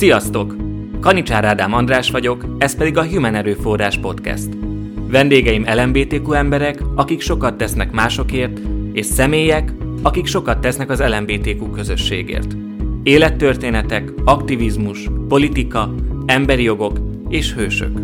Sziasztok! Kanicsár Ádám András vagyok, ez pedig a Human Erőforrás Podcast. Vendégeim LMBTQ emberek, akik sokat tesznek másokért, és személyek, akik sokat tesznek az LMBTQ közösségért. Élettörténetek, aktivizmus, politika, emberi jogok és hősök.